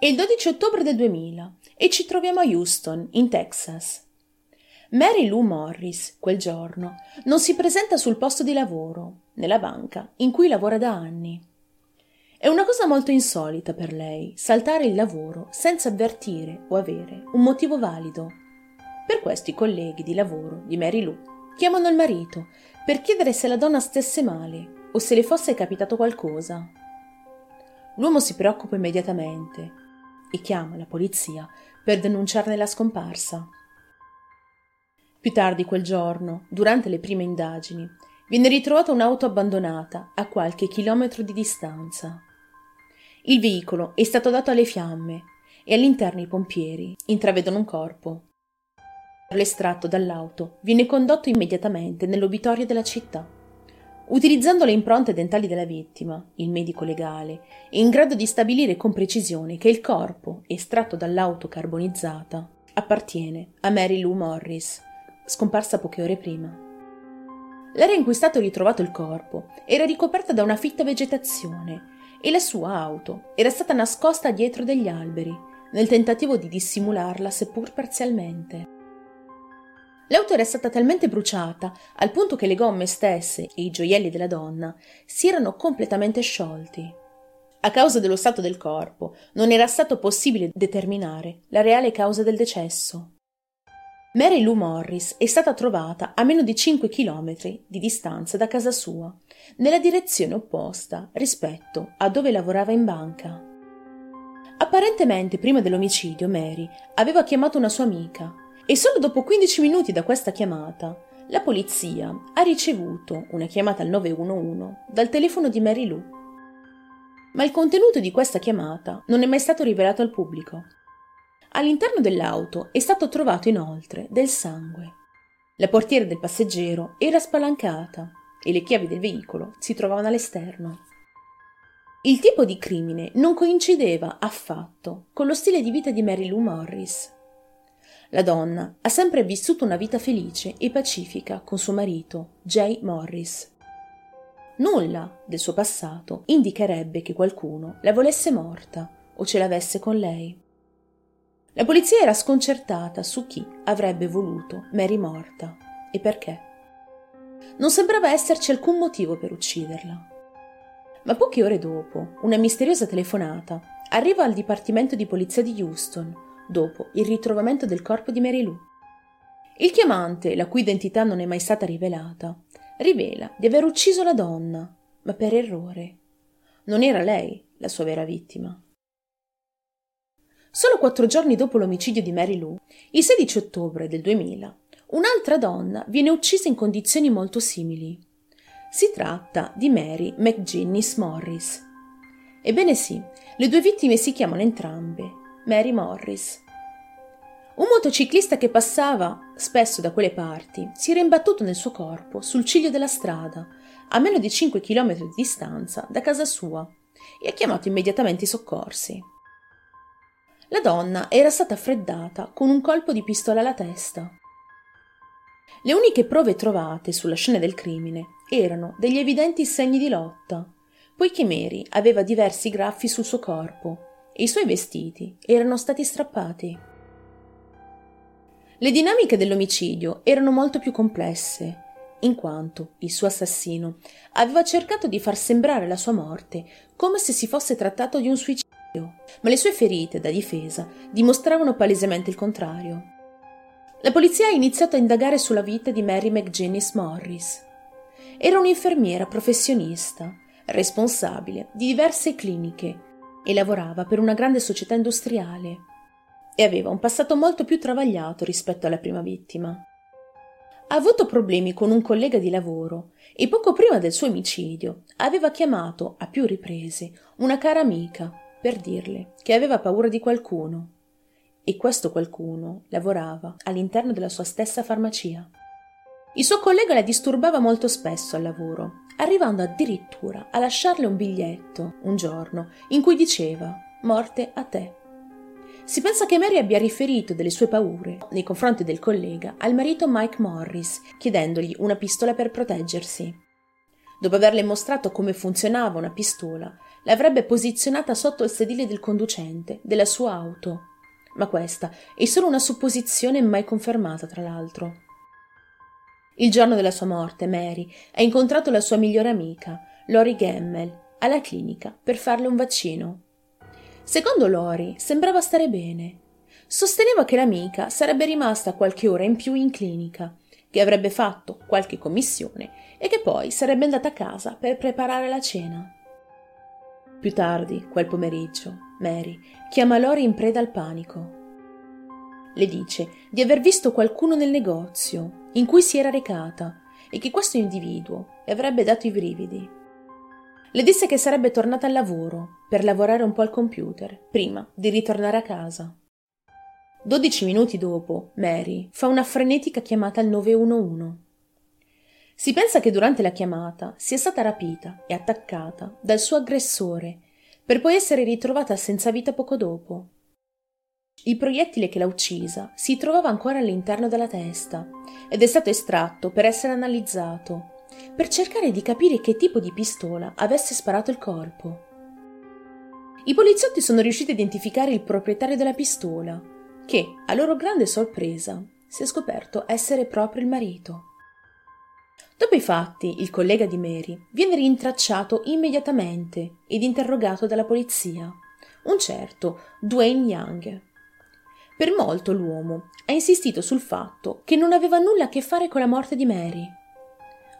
È il 12 ottobre del 2000 e ci troviamo a Houston, in Texas. Mary Lou Morris, quel giorno, non si presenta sul posto di lavoro, nella banca, in cui lavora da anni. È una cosa molto insolita per lei saltare il lavoro senza avvertire o avere un motivo valido. Per questo i colleghi di lavoro di Mary Lou chiamano il marito per chiedere se la donna stesse male o se le fosse capitato qualcosa. L'uomo si preoccupa immediatamente e chiama la polizia per denunciarne la scomparsa. Più tardi quel giorno, durante le prime indagini, viene ritrovata un'auto abbandonata a qualche chilometro di distanza. Il veicolo è stato dato alle fiamme e all'interno i pompieri intravedono un corpo. L'estratto dall'auto viene condotto immediatamente nell'obitorio della città. Utilizzando le impronte dentali della vittima, il medico legale è in grado di stabilire con precisione che il corpo, estratto dall'auto carbonizzata, appartiene a Mary Lou Morris, scomparsa poche ore prima. L'area in cui è stato ritrovato il corpo era ricoperta da una fitta vegetazione e la sua auto era stata nascosta dietro degli alberi, nel tentativo di dissimularla seppur parzialmente. L'auto era stata talmente bruciata al punto che le gomme stesse e i gioielli della donna si erano completamente sciolti. A causa dello stato del corpo non era stato possibile determinare la reale causa del decesso. Mary Lou Morris è stata trovata a meno di 5 chilometri di distanza da casa sua, nella direzione opposta rispetto a dove lavorava in banca. Apparentemente prima dell'omicidio Mary aveva chiamato una sua amica e solo dopo 15 minuti da questa chiamata, la polizia ha ricevuto una chiamata al 911 dal telefono di Mary Lou. Ma il contenuto di questa chiamata non è mai stato rivelato al pubblico. All'interno dell'auto è stato trovato inoltre del sangue. La portiera del passeggero era spalancata e le chiavi del veicolo si trovavano all'esterno. Il tipo di crimine non coincideva affatto con lo stile di vita di Mary Lou Morris. La donna ha sempre vissuto una vita felice e pacifica con suo marito, Jay Morris. Nulla del suo passato indicherebbe che qualcuno la volesse morta o ce l'avesse con lei. La polizia era sconcertata su chi avrebbe voluto Mary morta e perché. Non sembrava esserci alcun motivo per ucciderla. Ma poche ore dopo, una misteriosa telefonata arriva al Dipartimento di Polizia di Houston dopo il ritrovamento del corpo di Mary Lou. Il chiamante, la cui identità non è mai stata rivelata, rivela di aver ucciso la donna, ma per errore. Non era lei la sua vera vittima. Solo quattro giorni dopo l'omicidio di Mary Lou, il 16 ottobre del 2000, un'altra donna viene uccisa in condizioni molto simili. Si tratta di Mary McGinnis Morris. Ebbene sì, le due vittime si chiamano entrambe Mary Morris. Un motociclista che passava spesso da quelle parti si era imbattuto nel suo corpo sul ciglio della strada, a meno di 5 km di distanza da casa sua, e ha chiamato immediatamente i soccorsi. La donna era stata freddata con un colpo di pistola alla testa. Le uniche prove trovate sulla scena del crimine erano degli evidenti segni di lotta, poiché Mary aveva diversi graffi sul suo corpo i suoi vestiti erano stati strappati. Le dinamiche dell'omicidio erano molto più complesse, in quanto il suo assassino aveva cercato di far sembrare la sua morte come se si fosse trattato di un suicidio, ma le sue ferite da difesa dimostravano palesemente il contrario. La polizia ha iniziato a indagare sulla vita di Mary McGinnis Morris. Era un'infermiera professionista, responsabile di diverse cliniche e lavorava per una grande società industriale e aveva un passato molto più travagliato rispetto alla prima vittima. Ha avuto problemi con un collega di lavoro e poco prima del suo omicidio aveva chiamato a più riprese una cara amica per dirle che aveva paura di qualcuno e questo qualcuno lavorava all'interno della sua stessa farmacia. Il suo collega la disturbava molto spesso al lavoro arrivando addirittura a lasciarle un biglietto un giorno in cui diceva Morte a te. Si pensa che Mary abbia riferito delle sue paure nei confronti del collega al marito Mike Morris, chiedendogli una pistola per proteggersi. Dopo averle mostrato come funzionava una pistola, l'avrebbe posizionata sotto il sedile del conducente della sua auto. Ma questa è solo una supposizione mai confermata, tra l'altro. Il giorno della sua morte, Mary ha incontrato la sua migliore amica, Lori Gemmel, alla clinica per farle un vaccino. Secondo Lori sembrava stare bene. Sosteneva che l'amica sarebbe rimasta qualche ora in più in clinica, che avrebbe fatto qualche commissione e che poi sarebbe andata a casa per preparare la cena. Più tardi, quel pomeriggio, Mary chiama Lori in preda al panico. Le dice di aver visto qualcuno nel negozio in cui si era recata e che questo individuo le avrebbe dato i brividi. Le disse che sarebbe tornata al lavoro per lavorare un po' al computer prima di ritornare a casa. Dodici minuti dopo, Mary fa una frenetica chiamata al 911. Si pensa che durante la chiamata sia stata rapita e attaccata dal suo aggressore per poi essere ritrovata senza vita poco dopo. Il proiettile che l'ha uccisa si trovava ancora all'interno della testa ed è stato estratto per essere analizzato per cercare di capire che tipo di pistola avesse sparato il colpo. I poliziotti sono riusciti a identificare il proprietario della pistola, che, a loro grande sorpresa, si è scoperto essere proprio il marito. Dopo i fatti, il collega di Mary viene rintracciato immediatamente ed interrogato dalla polizia, un certo Dwayne Young. Per molto l'uomo ha insistito sul fatto che non aveva nulla a che fare con la morte di Mary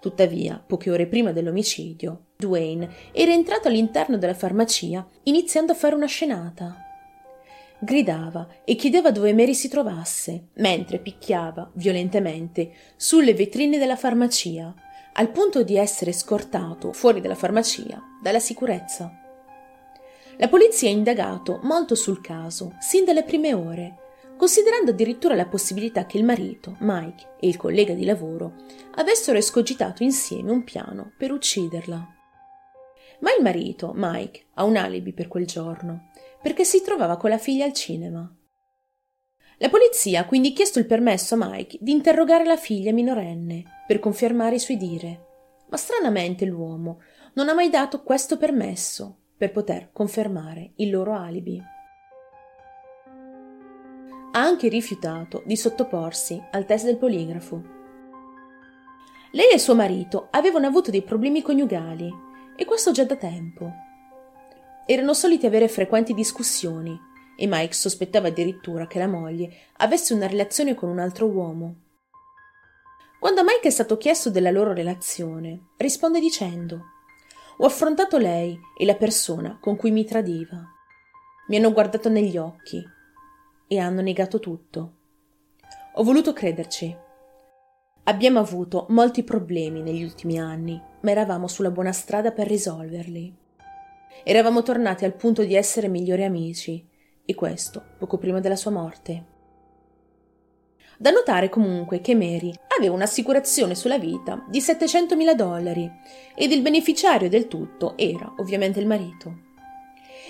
Tuttavia, poche ore prima dell'omicidio, Dwayne era entrato all'interno della farmacia iniziando a fare una scenata. Gridava e chiedeva dove Mary si trovasse, mentre picchiava violentemente sulle vetrine della farmacia, al punto di essere scortato fuori dalla farmacia dalla sicurezza. La polizia ha indagato molto sul caso, sin dalle prime ore, considerando addirittura la possibilità che il marito, Mike, e il collega di lavoro avessero escogitato insieme un piano per ucciderla. Ma il marito, Mike, ha un alibi per quel giorno, perché si trovava con la figlia al cinema. La polizia ha quindi chiesto il permesso a Mike di interrogare la figlia minorenne per confermare i suoi dire, ma stranamente l'uomo non ha mai dato questo permesso per poter confermare il loro alibi ha anche rifiutato di sottoporsi al test del poligrafo. Lei e suo marito avevano avuto dei problemi coniugali e questo già da tempo. Erano soliti avere frequenti discussioni e Mike sospettava addirittura che la moglie avesse una relazione con un altro uomo. Quando Mike è stato chiesto della loro relazione, risponde dicendo Ho affrontato lei e la persona con cui mi tradiva. Mi hanno guardato negli occhi e hanno negato tutto. Ho voluto crederci. Abbiamo avuto molti problemi negli ultimi anni, ma eravamo sulla buona strada per risolverli. Eravamo tornati al punto di essere migliori amici, e questo poco prima della sua morte. Da notare comunque che Mary aveva un'assicurazione sulla vita di 700.000 dollari ed il beneficiario del tutto era ovviamente il marito.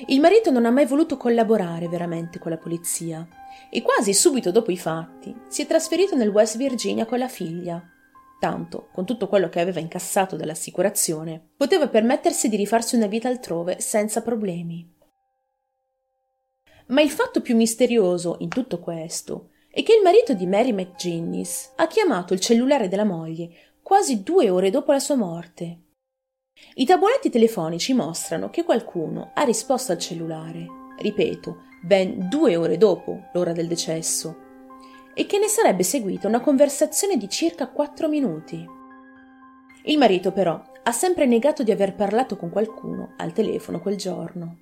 Il marito non ha mai voluto collaborare veramente con la polizia e quasi subito dopo i fatti si è trasferito nel West Virginia con la figlia. Tanto, con tutto quello che aveva incassato dall'assicurazione, poteva permettersi di rifarsi una vita altrove senza problemi. Ma il fatto più misterioso in tutto questo è che il marito di Mary McGinnis ha chiamato il cellulare della moglie quasi due ore dopo la sua morte i tabulati telefonici mostrano che qualcuno ha risposto al cellulare, ripeto, ben due ore dopo l'ora del decesso, e che ne sarebbe seguita una conversazione di circa quattro minuti. Il marito però ha sempre negato di aver parlato con qualcuno al telefono quel giorno.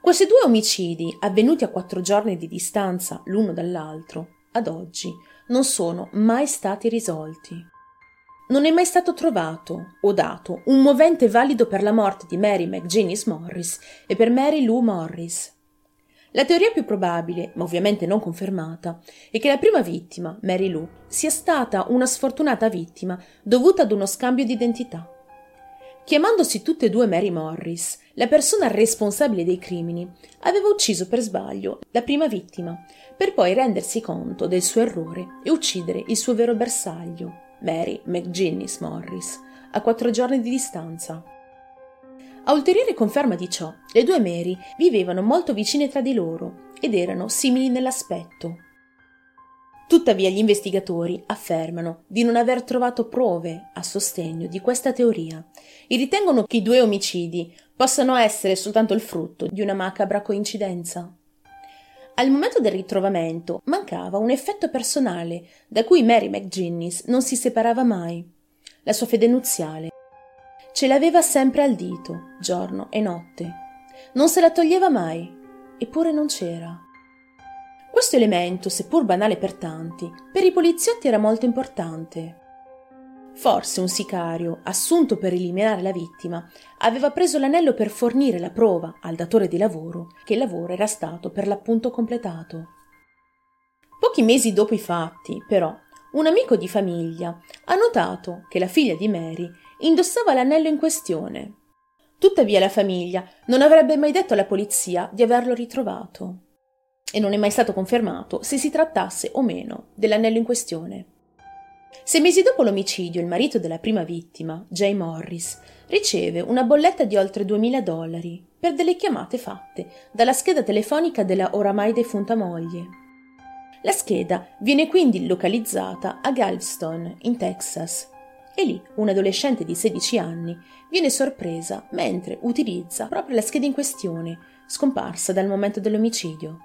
Questi due omicidi, avvenuti a quattro giorni di distanza l'uno dall'altro, ad oggi non sono mai stati risolti. Non è mai stato trovato o dato un movente valido per la morte di Mary McGinnis Morris e per Mary Lou Morris. La teoria più probabile, ma ovviamente non confermata, è che la prima vittima, Mary Lou, sia stata una sfortunata vittima dovuta ad uno scambio di identità. Chiamandosi tutte e due Mary Morris, la persona responsabile dei crimini aveva ucciso per sbaglio la prima vittima, per poi rendersi conto del suo errore e uccidere il suo vero bersaglio, Mary McGinnis Morris, a quattro giorni di distanza. A ulteriore conferma di ciò, le due Mary vivevano molto vicine tra di loro ed erano simili nell'aspetto. Tuttavia gli investigatori affermano di non aver trovato prove a sostegno di questa teoria e ritengono che i due omicidi possano essere soltanto il frutto di una macabra coincidenza. Al momento del ritrovamento mancava un effetto personale da cui Mary McGinnis non si separava mai, la sua fede nuziale. Ce l'aveva sempre al dito, giorno e notte. Non se la toglieva mai, eppure non c'era. Questo elemento, seppur banale per tanti, per i poliziotti era molto importante. Forse un sicario, assunto per eliminare la vittima, aveva preso l'anello per fornire la prova al datore di lavoro che il lavoro era stato per l'appunto completato. Pochi mesi dopo i fatti, però, un amico di famiglia ha notato che la figlia di Mary indossava l'anello in questione. Tuttavia la famiglia non avrebbe mai detto alla polizia di averlo ritrovato. E non è mai stato confermato se si trattasse o meno dell'anello in questione. Sei mesi dopo l'omicidio, il marito della prima vittima, Jay Morris, riceve una bolletta di oltre 2000 dollari per delle chiamate fatte dalla scheda telefonica della oramai defunta moglie. La scheda viene quindi localizzata a Galveston, in Texas, e lì un adolescente di 16 anni viene sorpresa mentre utilizza proprio la scheda in questione, scomparsa dal momento dell'omicidio.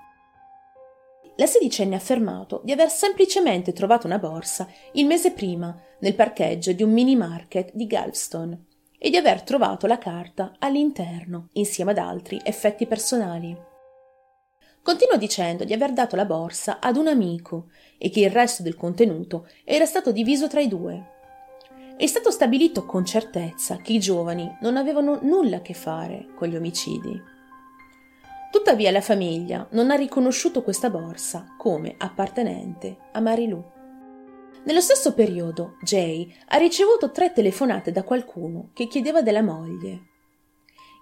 La sedicenne ha affermato di aver semplicemente trovato una borsa il mese prima nel parcheggio di un mini market di Galveston e di aver trovato la carta all'interno, insieme ad altri effetti personali. Continua dicendo di aver dato la borsa ad un amico e che il resto del contenuto era stato diviso tra i due. È stato stabilito con certezza che i giovani non avevano nulla a che fare con gli omicidi. Tuttavia la famiglia non ha riconosciuto questa borsa come appartenente a Marilu. Nello stesso periodo, Jay ha ricevuto tre telefonate da qualcuno che chiedeva della moglie.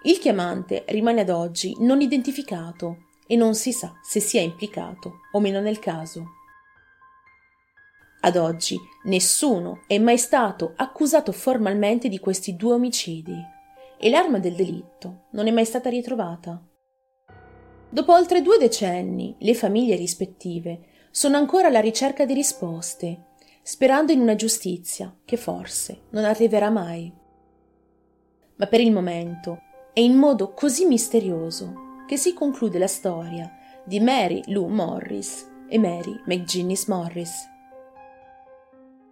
Il chiamante rimane ad oggi non identificato e non si sa se sia implicato o meno nel caso. Ad oggi nessuno è mai stato accusato formalmente di questi due omicidi e l'arma del delitto non è mai stata ritrovata. Dopo oltre due decenni, le famiglie rispettive sono ancora alla ricerca di risposte, sperando in una giustizia che forse non arriverà mai. Ma per il momento è in modo così misterioso che si conclude la storia di Mary Lou Morris e Mary McGinnis Morris.